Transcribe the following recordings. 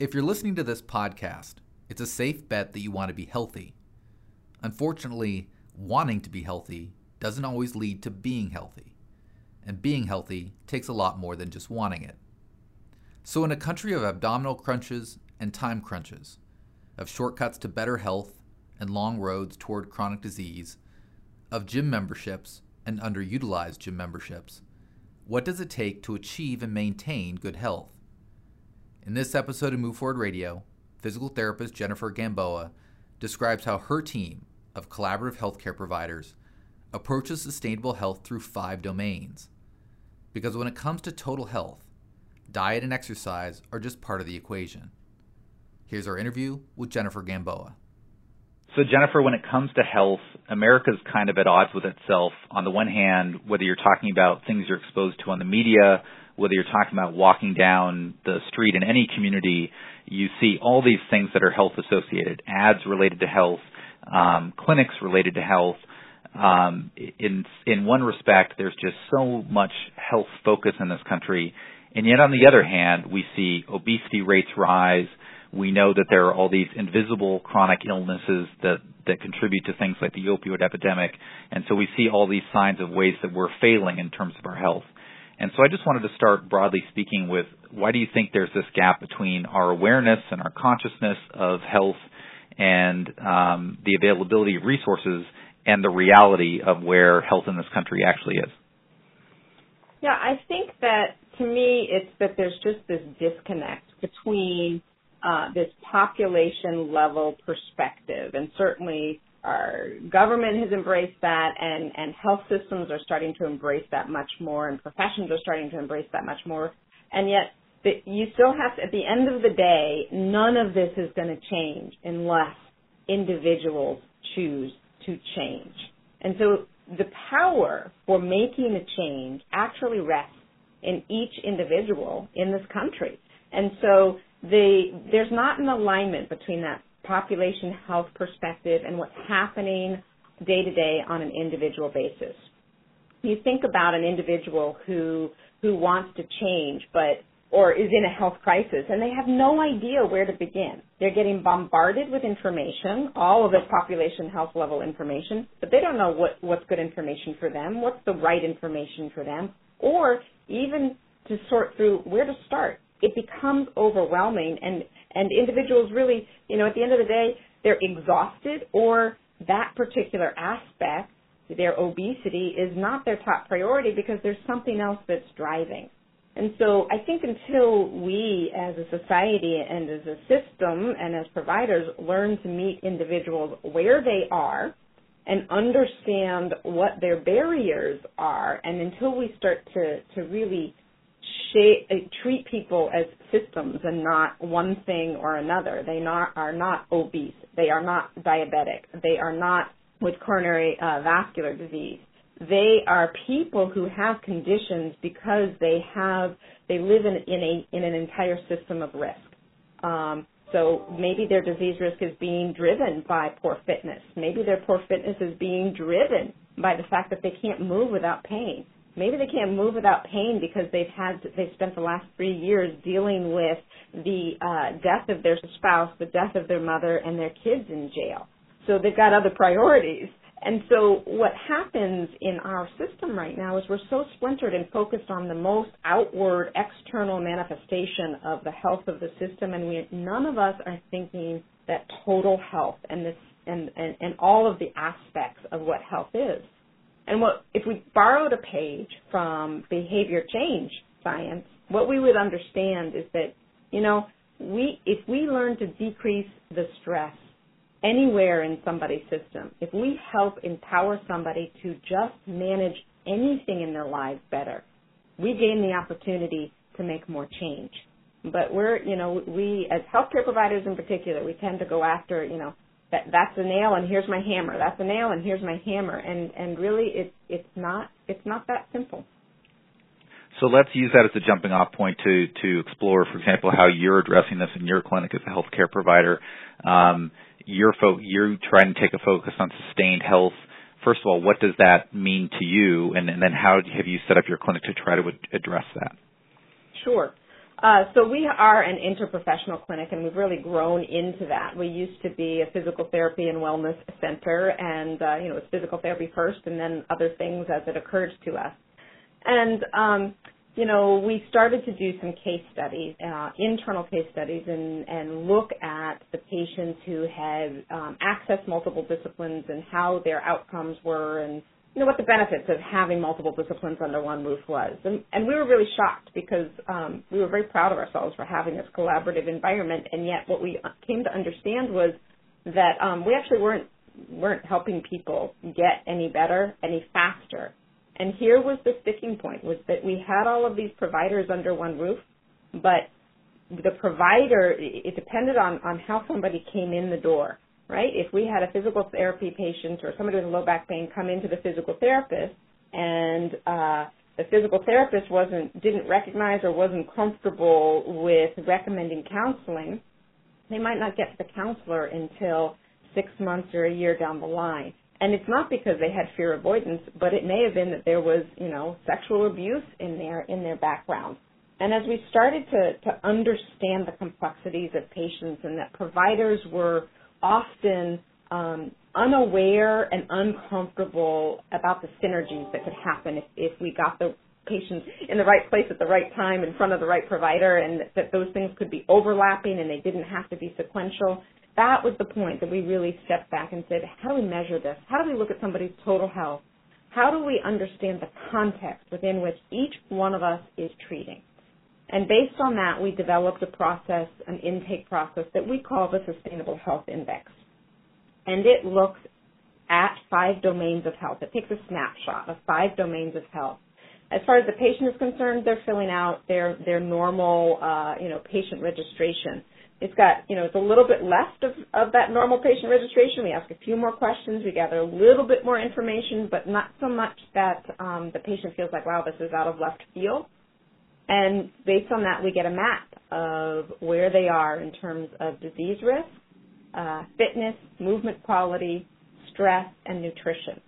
If you're listening to this podcast, it's a safe bet that you want to be healthy. Unfortunately, wanting to be healthy doesn't always lead to being healthy. And being healthy takes a lot more than just wanting it. So, in a country of abdominal crunches and time crunches, of shortcuts to better health and long roads toward chronic disease, of gym memberships and underutilized gym memberships, what does it take to achieve and maintain good health? In this episode of Move Forward Radio, physical therapist Jennifer Gamboa describes how her team of collaborative healthcare providers approaches sustainable health through five domains. Because when it comes to total health, diet and exercise are just part of the equation. Here's our interview with Jennifer Gamboa. So, Jennifer, when it comes to health, America's kind of at odds with itself. On the one hand, whether you're talking about things you're exposed to on the media, whether you're talking about walking down the street in any community, you see all these things that are health associated, ads related to health, um, clinics related to health. Um, in in one respect, there's just so much health focus in this country, and yet on the other hand, we see obesity rates rise. We know that there are all these invisible chronic illnesses that that contribute to things like the opioid epidemic, and so we see all these signs of ways that we're failing in terms of our health. And so I just wanted to start broadly speaking with why do you think there's this gap between our awareness and our consciousness of health and um, the availability of resources and the reality of where health in this country actually is? Yeah, I think that to me it's that there's just this disconnect between uh, this population level perspective, and certainly our government has embraced that and, and health systems are starting to embrace that much more and professions are starting to embrace that much more. And yet the, you still have to, at the end of the day, none of this is going to change unless individuals choose to change. And so the power for making a change actually rests in each individual in this country. And so the, there's not an alignment between that population health perspective and what's happening day to day on an individual basis. You think about an individual who who wants to change but or is in a health crisis and they have no idea where to begin. They're getting bombarded with information, all of it population health level information, but they don't know what, what's good information for them, what's the right information for them, or even to sort through where to start. It becomes overwhelming and and individuals really, you know, at the end of the day, they're exhausted or that particular aspect, their obesity, is not their top priority because there's something else that's driving. And so I think until we as a society and as a system and as providers learn to meet individuals where they are and understand what their barriers are, and until we start to, to really shape, uh, treat people as systems and not one thing or another. They not, are not obese. They are not diabetic. They are not with coronary uh, vascular disease. They are people who have conditions because they have they live in, in a in an entire system of risk. Um, so maybe their disease risk is being driven by poor fitness. Maybe their poor fitness is being driven by the fact that they can't move without pain. Maybe they can't move without pain because they've had they've spent the last three years dealing with the uh, death of their spouse, the death of their mother, and their kids in jail. So they've got other priorities. And so what happens in our system right now is we're so splintered and focused on the most outward external manifestation of the health of the system and we none of us are thinking that total health and this and, and, and all of the aspects of what health is. And what if we borrowed a page from behavior change science, what we would understand is that, you know, we if we learn to decrease the stress anywhere in somebody's system, if we help empower somebody to just manage anything in their lives better, we gain the opportunity to make more change. but we're, you know, we as healthcare providers in particular, we tend to go after, you know, that that's a nail and here's my hammer. That's a nail and here's my hammer. And and really, it's it's not it's not that simple. So let's use that as a jumping off point to to explore, for example, how you're addressing this in your clinic as a healthcare provider. Um, you're fo- you're trying to take a focus on sustained health. First of all, what does that mean to you, and, and then how have you set up your clinic to try to address that? Sure. Uh, so we are an interprofessional clinic, and we've really grown into that. We used to be a physical therapy and wellness center, and uh, you know, it's physical therapy first, and then other things as it occurs to us. And um, you know, we started to do some case studies, uh, internal case studies, and, and look at the patients who had um, accessed multiple disciplines and how their outcomes were, and you know what the benefits of having multiple disciplines under one roof was. And, and we were really shocked because um, we were very proud of ourselves for having this collaborative environment, and yet what we came to understand was that um, we actually weren't weren't helping people get any better, any faster. And here was the sticking point was that we had all of these providers under one roof, but the provider, it depended on, on how somebody came in the door, right? If we had a physical therapy patient or somebody with low back pain come into the physical therapist and uh, the physical therapist wasn't didn't recognize or wasn't comfortable with recommending counseling, they might not get to the counselor until six months or a year down the line. And it's not because they had fear avoidance, but it may have been that there was, you know, sexual abuse in their in their background. And as we started to, to understand the complexities of patients and that providers were often um, unaware and uncomfortable about the synergies that could happen if, if we got the patients in the right place at the right time in front of the right provider and that those things could be overlapping and they didn't have to be sequential that was the point that we really stepped back and said, how do we measure this? How do we look at somebody's total health? How do we understand the context within which each one of us is treating? And based on that, we developed a process, an intake process that we call the Sustainable Health Index. And it looks at five domains of health. It takes a snapshot of five domains of health. As far as the patient is concerned, they're filling out their their normal, uh, you know, patient registration it's got, you know, it's a little bit left of, of that normal patient registration. We ask a few more questions. We gather a little bit more information, but not so much that um, the patient feels like, wow, this is out of left field. And based on that, we get a map of where they are in terms of disease risk, uh, fitness, movement quality, stress, and nutrition.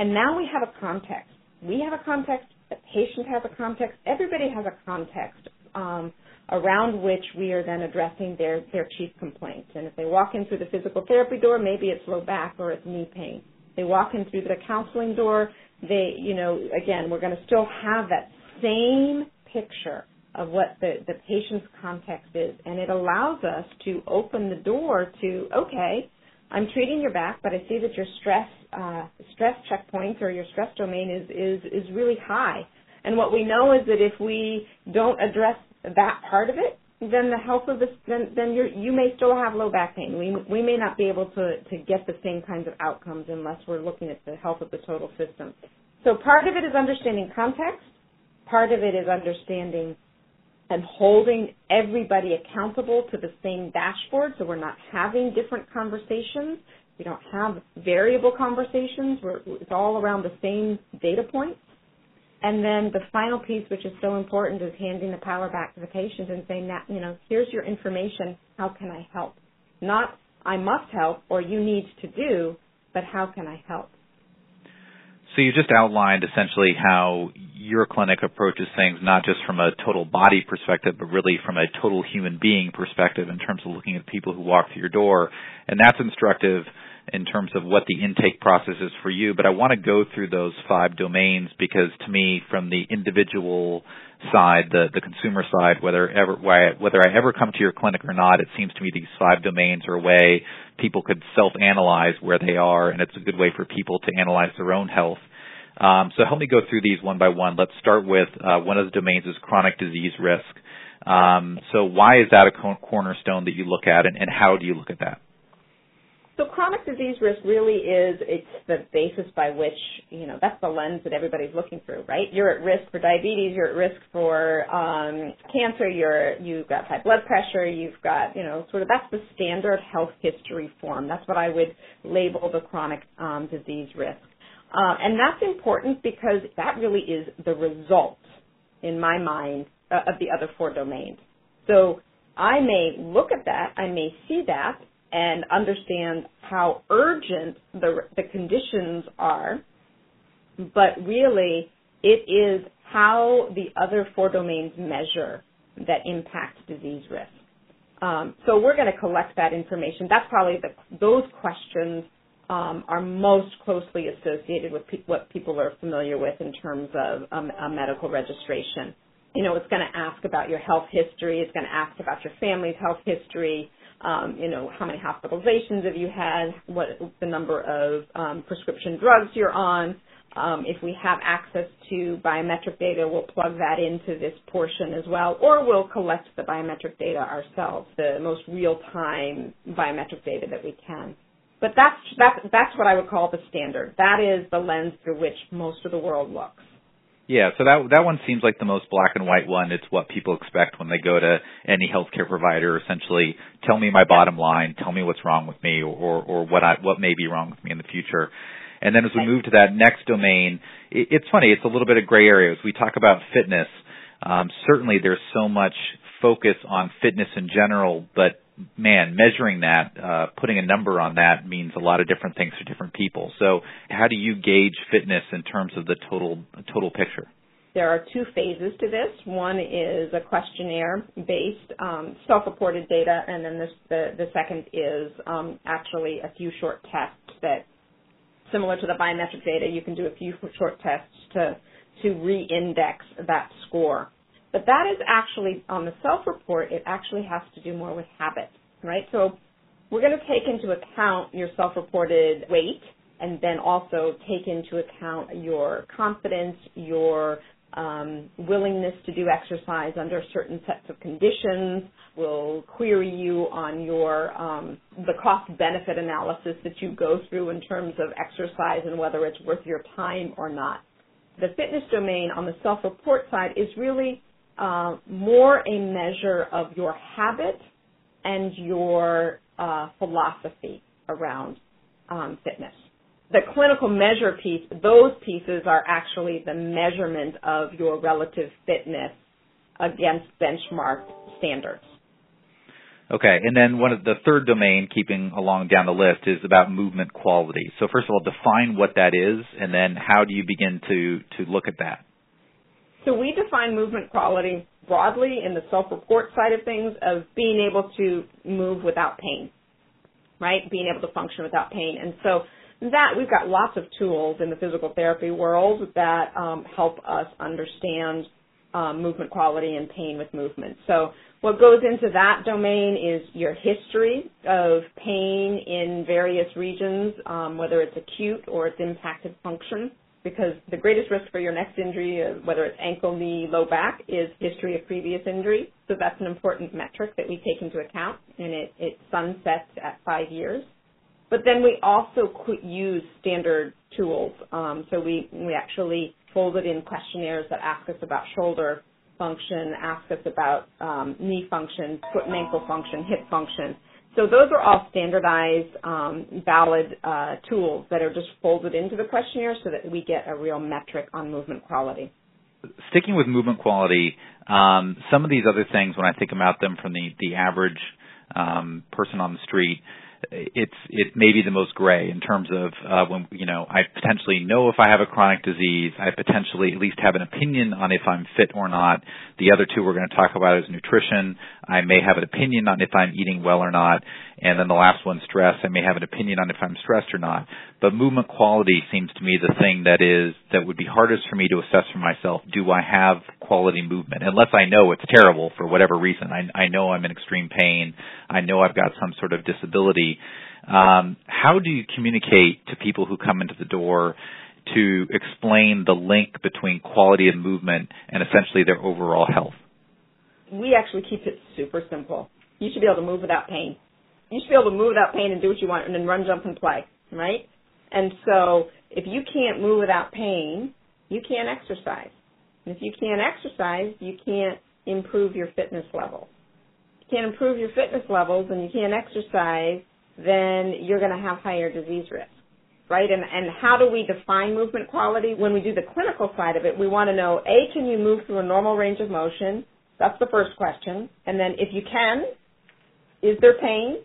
And now we have a context. We have a context. The patient has a context. Everybody has a context. Um, around which we are then addressing their, their chief complaints. And if they walk in through the physical therapy door, maybe it's low back or it's knee pain. They walk in through the counseling door, they, you know, again, we're going to still have that same picture of what the, the patient's context is. And it allows us to open the door to, okay, I'm treating your back, but I see that your stress, uh, stress checkpoints or your stress domain is, is, is really high. And what we know is that if we don't address that part of it, then the health of the then then you you may still have low back pain. We we may not be able to to get the same kinds of outcomes unless we're looking at the health of the total system. So part of it is understanding context. Part of it is understanding and holding everybody accountable to the same dashboard so we're not having different conversations. We don't have variable conversations. We're, it's all around the same data points. And then the final piece, which is so important, is handing the power back to the patient and saying that, you know, here's your information. How can I help? Not I must help or you need to do, but how can I help? So you just outlined essentially how your clinic approaches things not just from a total body perspective, but really from a total human being perspective in terms of looking at people who walk through your door. And that's instructive in terms of what the intake process is for you, but I want to go through those five domains because to me, from the individual side, the, the consumer side, whether ever, whether I ever come to your clinic or not, it seems to me these five domains are a way people could self-analyze where they are, and it's a good way for people to analyze their own health. Um, so help me go through these one by one. Let's start with uh, one of the domains is chronic disease risk. Um, so why is that a cornerstone that you look at, and, and how do you look at that? So chronic disease risk really is it's the basis by which you know that's the lens that everybody's looking through, right? You're at risk for diabetes, you're at risk for um, cancer, you're you've got high blood pressure, you've got you know sort of that's the standard health history form. That's what I would label the chronic um, disease risk, uh, and that's important because that really is the result, in my mind, uh, of the other four domains. So I may look at that, I may see that, and understand how urgent the, the conditions are, but really it is how the other four domains measure that impact disease risk. Um, so we're going to collect that information. That's probably the, those questions um, are most closely associated with pe- what people are familiar with in terms of um, a medical registration. You know, it's going to ask about your health history. It's going to ask about your family's health history um, you know, how many hospitalizations have you had, what the number of um, prescription drugs you're on. Um, if we have access to biometric data, we'll plug that into this portion as well, or we'll collect the biometric data ourselves, the most real-time biometric data that we can. But that's, that's, that's what I would call the standard. That is the lens through which most of the world looks. Yeah, so that that one seems like the most black and white one. It's what people expect when they go to any healthcare provider. Essentially, tell me my bottom line, tell me what's wrong with me, or or what I what may be wrong with me in the future. And then as we move to that next domain, it, it's funny. It's a little bit of gray areas. We talk about fitness. Um, certainly, there's so much focus on fitness in general, but man, measuring that, uh, putting a number on that means a lot of different things to different people. So, how do you gauge fitness in terms of the total total picture? There are two phases to this. One is a questionnaire-based um, self-reported data, and then this, the the second is um, actually a few short tests that, similar to the biometric data, you can do a few short tests to to re-index that score. But that is actually, on the self-report, it actually has to do more with habit, right? So we're going to take into account your self-reported weight and then also take into account your confidence, your um, willingness to do exercise under certain sets of conditions. We'll query you on your um, the cost benefit analysis that you go through in terms of exercise and whether it's worth your time or not. The fitness domain on the self-report side is really uh, more a measure of your habit and your uh, philosophy around um, fitness. The clinical measure piece, those pieces are actually the measurement of your relative fitness against benchmark standards. Okay, and then one of the third domain, keeping along down the list, is about movement quality. So first of all, define what that is, and then how do you begin to to look at that? So we define movement quality broadly in the self-report side of things of being able to move without pain, right? Being able to function without pain. And so that we've got lots of tools in the physical therapy world that um, help us understand um, movement quality and pain with movement. So what goes into that domain is your history of pain in various regions, um, whether it's acute or it's impacted function because the greatest risk for your next injury, uh, whether it's ankle, knee, low back, is history of previous injury. So that's an important metric that we take into account, and it, it sunsets at five years. But then we also use standard tools. Um, so we, we actually folded in questionnaires that ask us about shoulder function, ask us about um, knee function, foot and ankle function, hip function. So those are all standardized, um, valid uh, tools that are just folded into the questionnaire so that we get a real metric on movement quality. Sticking with movement quality, um, some of these other things, when I think about them from the, the average um, person on the street, it's it may be the most gray in terms of uh, when you know I potentially know if I have a chronic disease. I potentially at least have an opinion on if I'm fit or not. The other two we're going to talk about is nutrition. I may have an opinion on if I'm eating well or not, and then the last one, stress. I may have an opinion on if I'm stressed or not. But movement quality seems to me the thing that is that would be hardest for me to assess for myself. Do I have quality movement? Unless I know it's terrible for whatever reason. I, I know I'm in extreme pain. I know I've got some sort of disability. Um, how do you communicate to people who come into the door to explain the link between quality of movement and essentially their overall health? We actually keep it super simple. You should be able to move without pain You should be able to move without pain and do what you want and then run, jump, and play, right? And so if you can't move without pain, you can't exercise. And if you can't exercise, you can't improve your fitness levels. If you can't improve your fitness levels and you can't exercise, then you're going to have higher disease risk right? And, and how do we define movement quality? When we do the clinical side of it, we want to know, A, can you move through a normal range of motion? That's the first question. And then if you can, is there pain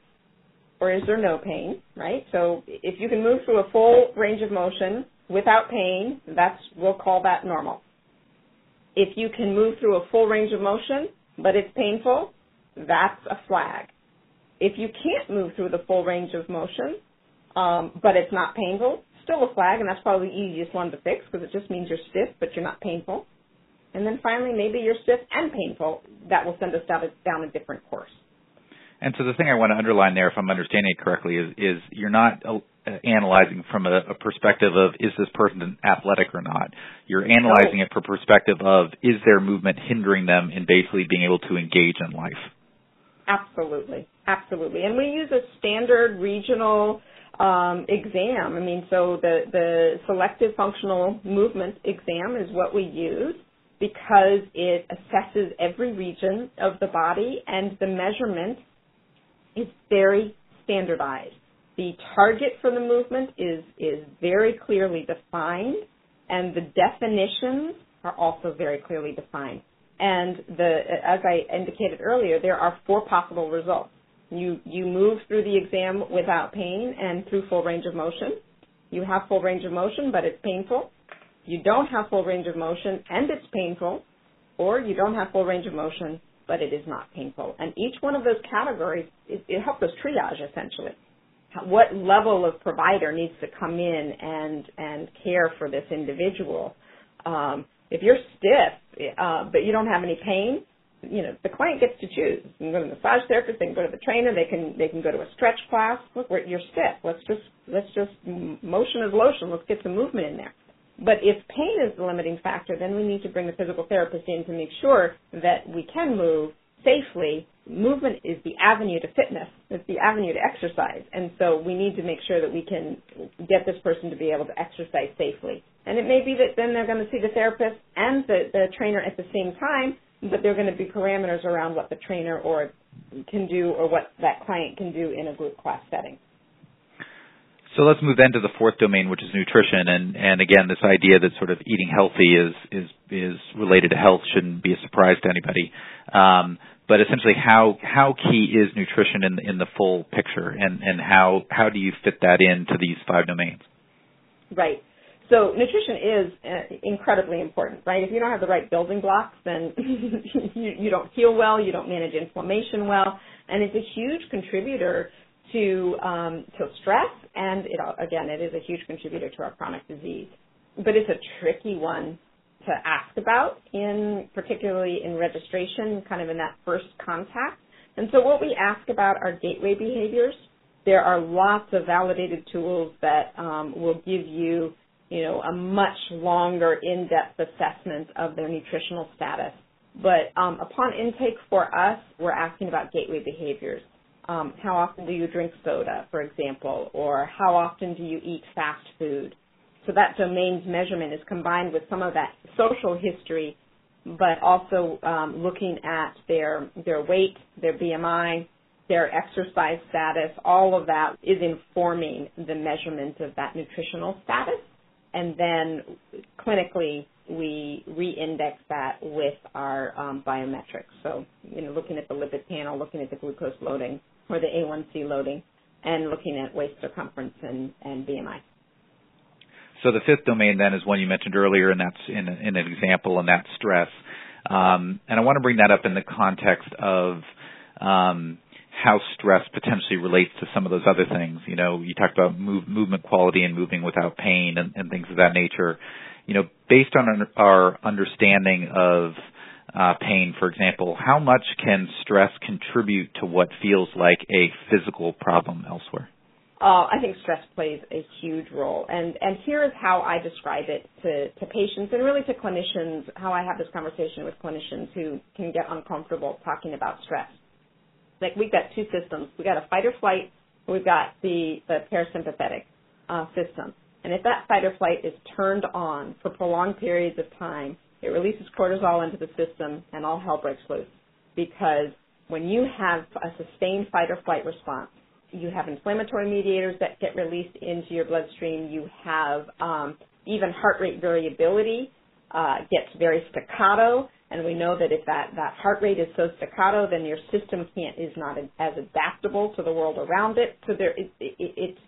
or is there no pain, right? So if you can move through a full range of motion without pain, that's, we'll call that normal. If you can move through a full range of motion, but it's painful, that's a flag. If you can't move through the full range of motion, um, but it's not painful, still a flag, and that's probably the easiest one to fix because it just means you're stiff, but you're not painful. And then finally, maybe you're stiff and painful. That will send us down a, down a different course. And so the thing I want to underline there, if I'm understanding it correctly, is, is you're not uh, analyzing from a, a, perspective of is this person athletic or not. You're analyzing no. it from a perspective of is their movement hindering them in basically being able to engage in life. Absolutely, absolutely. And we use a standard regional um, exam. I mean, so the, the selective functional movement exam is what we use because it assesses every region of the body and the measurement is very standardized. The target for the movement is, is very clearly defined and the definitions are also very clearly defined. And the, as I indicated earlier, there are four possible results. You, you move through the exam without pain and through full range of motion. You have full range of motion, but it's painful. You don't have full range of motion and it's painful, or you don't have full range of motion, but it is not painful. And each one of those categories, it, it helps us triage essentially. What level of provider needs to come in and, and care for this individual? Um, if you're stiff, uh, but you don't have any pain, you know, the client gets to choose. You can go to the massage therapist, they can go to the trainer, they can they can go to a stretch class. Look, you're stiff. Let's just let's just motion is lotion. Let's get some movement in there. But if pain is the limiting factor, then we need to bring the physical therapist in to make sure that we can move safely. Movement is the avenue to fitness. It's the avenue to exercise. And so we need to make sure that we can get this person to be able to exercise safely. And it may be that then they're going to see the therapist and the, the trainer at the same time but there are going to be parameters around what the trainer or can do or what that client can do in a group class setting. So let's move then to the fourth domain, which is nutrition, and and again, this idea that sort of eating healthy is is is related to health shouldn't be a surprise to anybody. Um, but essentially, how how key is nutrition in in the full picture, and and how how do you fit that into these five domains? Right. So nutrition is uh, incredibly important, right? If you don't have the right building blocks, then you, you don't heal well, you don't manage inflammation well, and it's a huge contributor to um, to stress, and it, again, it is a huge contributor to our chronic disease. But it's a tricky one to ask about, in particularly in registration, kind of in that first contact. And so, what we ask about are gateway behaviors. There are lots of validated tools that um, will give you you know, a much longer in-depth assessment of their nutritional status. But um, upon intake for us, we're asking about gateway behaviors. Um, how often do you drink soda, for example, or how often do you eat fast food? So that domains measurement is combined with some of that social history, but also um, looking at their their weight, their BMI, their exercise status. All of that is informing the measurement of that nutritional status and then clinically we re-index that with our um, biometrics. So, you know, looking at the lipid panel, looking at the glucose loading or the A1C loading, and looking at waist circumference and, and BMI. So the fifth domain then is one you mentioned earlier, and that's in, in an example, and that's stress. Um, and I want to bring that up in the context of um, how stress potentially relates to some of those other things. You know, you talked about move, movement quality and moving without pain and, and, things of that nature. You know, based on our understanding of uh, pain, for example, how much can stress contribute to what feels like a physical problem elsewhere? Uh, I think stress plays a huge role, and and here is how I describe it to to patients and really to clinicians. How I have this conversation with clinicians who can get uncomfortable talking about stress like we've got two systems. We've got a fight or flight. We've got the, the parasympathetic uh, system. And if that fight or flight is turned on for prolonged periods of time, it releases cortisol into the system and all hell breaks loose. Because when you have a sustained fight or flight response, you have inflammatory mediators that get released into your bloodstream. You have um, even heart rate variability uh, gets very staccato, and we know that if that, that heart rate is so staccato, then your system can't is not as adaptable to the world around it. So there, it, it, it's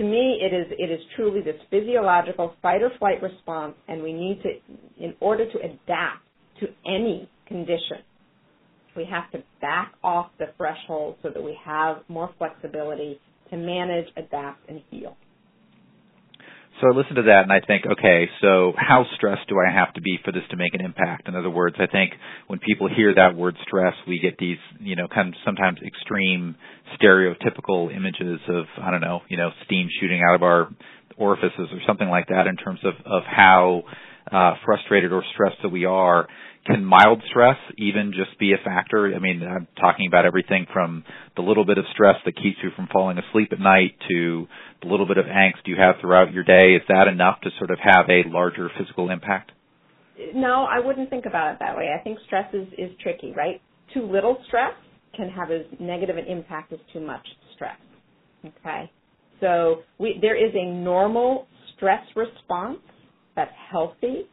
to me, it is it is truly this physiological fight or flight response, and we need to, in order to adapt to any condition, we have to back off the threshold so that we have more flexibility to manage, adapt, and heal. So I listen to that and I think, okay, so how stressed do I have to be for this to make an impact? In other words, I think when people hear that word stress, we get these, you know, kind of sometimes extreme stereotypical images of, I don't know, you know, steam shooting out of our orifices or something like that in terms of, of how uh, frustrated or stressed that we are can mild stress even just be a factor? I mean, I'm talking about everything from the little bit of stress that keeps you from falling asleep at night to the little bit of angst you have throughout your day. Is that enough to sort of have a larger physical impact? No, I wouldn't think about it that way. I think stress is, is tricky, right? Too little stress can have as negative an impact as too much stress. Okay? So we, there is a normal stress response that's healthy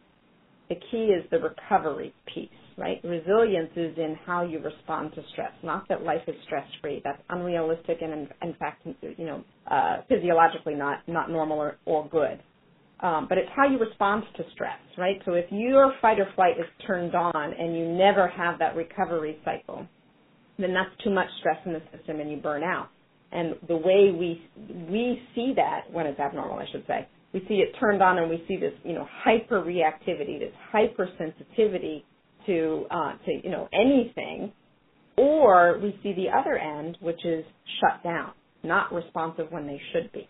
the key is the recovery piece, right? Resilience is in how you respond to stress, not that life is stress free. That's unrealistic and in, in fact, you know, uh, physiologically not, not normal or, or good. Um, but it's how you respond to stress, right? So if your fight or flight is turned on and you never have that recovery cycle, then that's too much stress in the system and you burn out. And the way we we see that when it's abnormal, I should say, we see it turned on and we see this, you know, hyper reactivity, this hypersensitivity to, uh, to, you know, anything, or we see the other end, which is shut down, not responsive when they should be,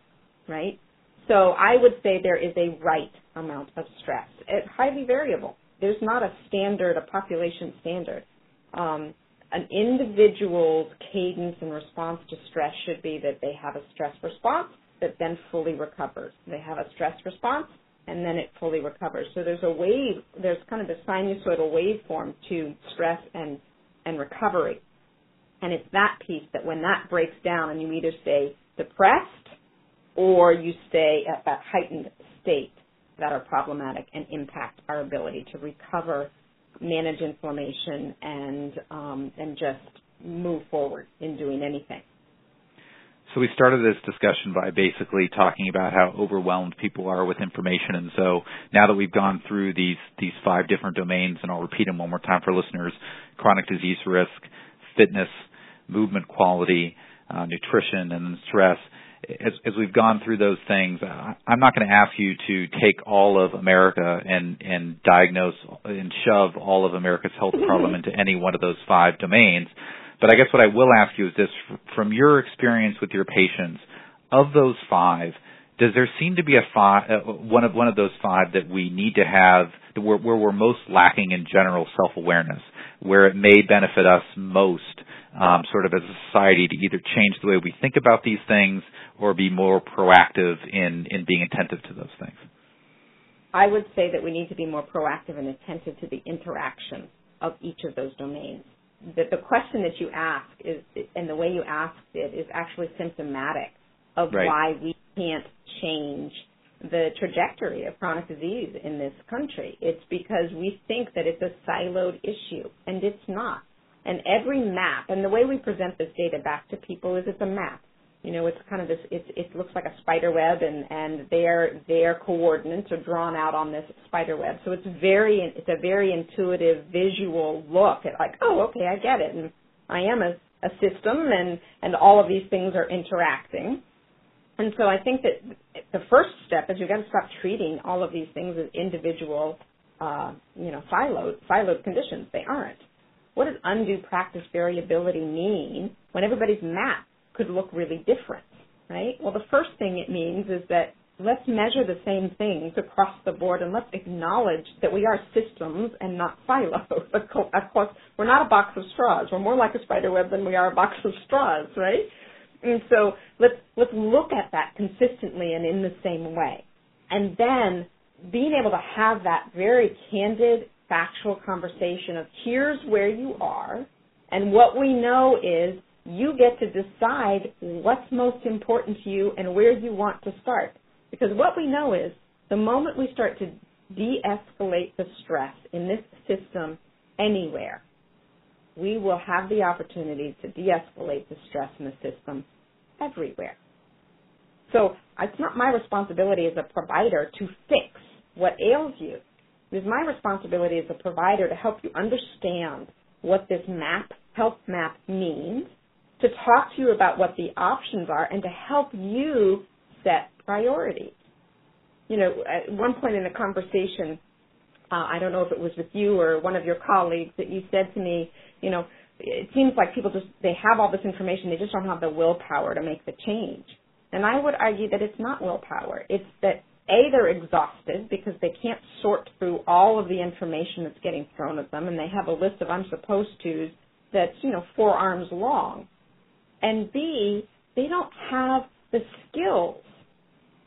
right? So I would say there is a right amount of stress. It's highly variable. There's not a standard, a population standard. Um, an individual's cadence and response to stress should be that they have a stress response that then fully recovers. They have a stress response and then it fully recovers. So there's a wave, there's kind of a sinusoidal waveform to stress and, and recovery. And it's that piece that when that breaks down and you either stay depressed or you stay at that heightened state that are problematic and impact our ability to recover, manage inflammation, and um, and just move forward in doing anything. So we started this discussion by basically talking about how overwhelmed people are with information. And so now that we've gone through these, these five different domains, and I'll repeat them one more time for listeners, chronic disease risk, fitness, movement quality, uh, nutrition, and stress, as, as, we've gone through those things, uh, I'm not going to ask you to take all of America and, and diagnose and shove all of America's health problem into any one of those five domains. But I guess what I will ask you is this: from your experience with your patients, of those five, does there seem to be a five, uh, one of one of those five that we need to have where, where we're most lacking in general self-awareness, where it may benefit us most, um, sort of as a society, to either change the way we think about these things or be more proactive in in being attentive to those things? I would say that we need to be more proactive and attentive to the interaction of each of those domains the, the question that you ask is, and the way you asked it is actually symptomatic of right. why we can't change the trajectory of chronic disease in this country. It's because we think that it's a siloed issue, and it's not. And every map, and the way we present this data back to people is it's a map you know, it's kind of this. It, it looks like a spider web, and and their their coordinates are drawn out on this spider web. So it's very it's a very intuitive visual look at like, oh, okay, I get it, and I am a, a system, and and all of these things are interacting. And so I think that the first step is you've got to stop treating all of these things as individual, uh, you know, siloed siloed conditions. They aren't. What does undue practice variability mean when everybody's map could look really different, right? Well, the first thing it means is that let's measure the same things across the board and let's acknowledge that we are systems and not silos. Of course, we're not a box of straws. We're more like a spider web than we are a box of straws, right? And so let's let's look at that consistently and in the same way. And then being able to have that very candid, factual conversation of here's where you are, and what we know is you get to decide what's most important to you and where you want to start. Because what we know is the moment we start to de-escalate the stress in this system anywhere, we will have the opportunity to de-escalate the stress in the system everywhere. So it's not my responsibility as a provider to fix what ails you. It is my responsibility as a provider to help you understand what this map, health map means, to talk to you about what the options are, and to help you set priorities. You know, at one point in the conversation, uh, I don't know if it was with you or one of your colleagues, that you said to me, you know, it seems like people just, they have all this information, they just don't have the willpower to make the change. And I would argue that it's not willpower. It's that A, they're exhausted because they can't sort through all of the information that's getting thrown at them and they have a list of I'm supposed to's that's, you know, four arms long. And B, they don't have the skills,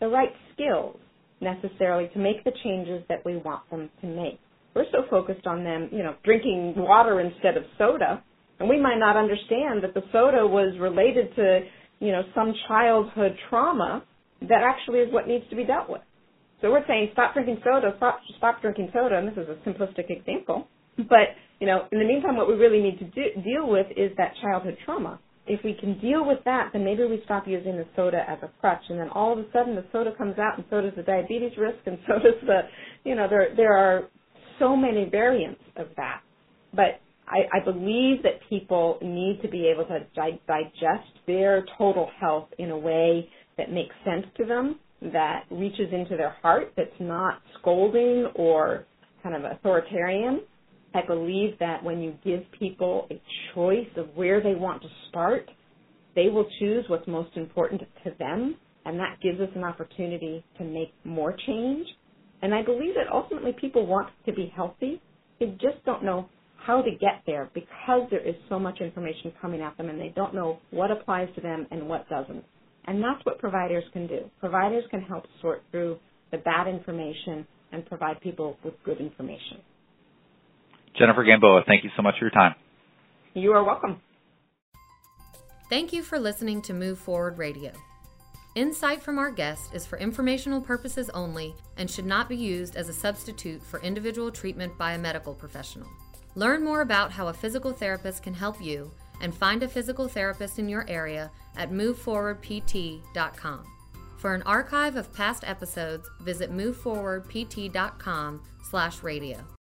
the right skills necessarily to make the changes that we want them to make. We're so focused on them, you know, drinking water instead of soda, and we might not understand that the soda was related to, you know, some childhood trauma that actually is what needs to be dealt with. So we're saying stop drinking soda, stop, stop drinking soda, and this is a simplistic example. But, you know, in the meantime, what we really need to do, deal with is that childhood trauma if we can deal with that, then maybe we stop using the soda as a crutch, and then all of a sudden the soda comes out, and so does the diabetes risk, and so does the, you know, there there are so many variants of that. But I, I believe that people need to be able to di- digest their total health in a way that makes sense to them, that reaches into their heart, that's not scolding or kind of authoritarian, I believe that when you give people a choice of where they want to start, they will choose what's most important to them, and that gives us an opportunity to make more change. And I believe that ultimately people want to be healthy. They just don't know how to get there because there is so much information coming at them and they don't know what applies to them and what doesn't. And that's what providers can do. Providers can help sort through the bad information and provide people with good information. Jennifer Gamboa, thank you so much for your time. You are welcome. Thank you for listening to Move Forward Radio. Insight from our guest is for informational purposes only and should not be used as a substitute for individual treatment by a medical professional. Learn more about how a physical therapist can help you and find a physical therapist in your area at moveforwardpt.com. For an archive of past episodes, visit moveforwardpt.com/radio.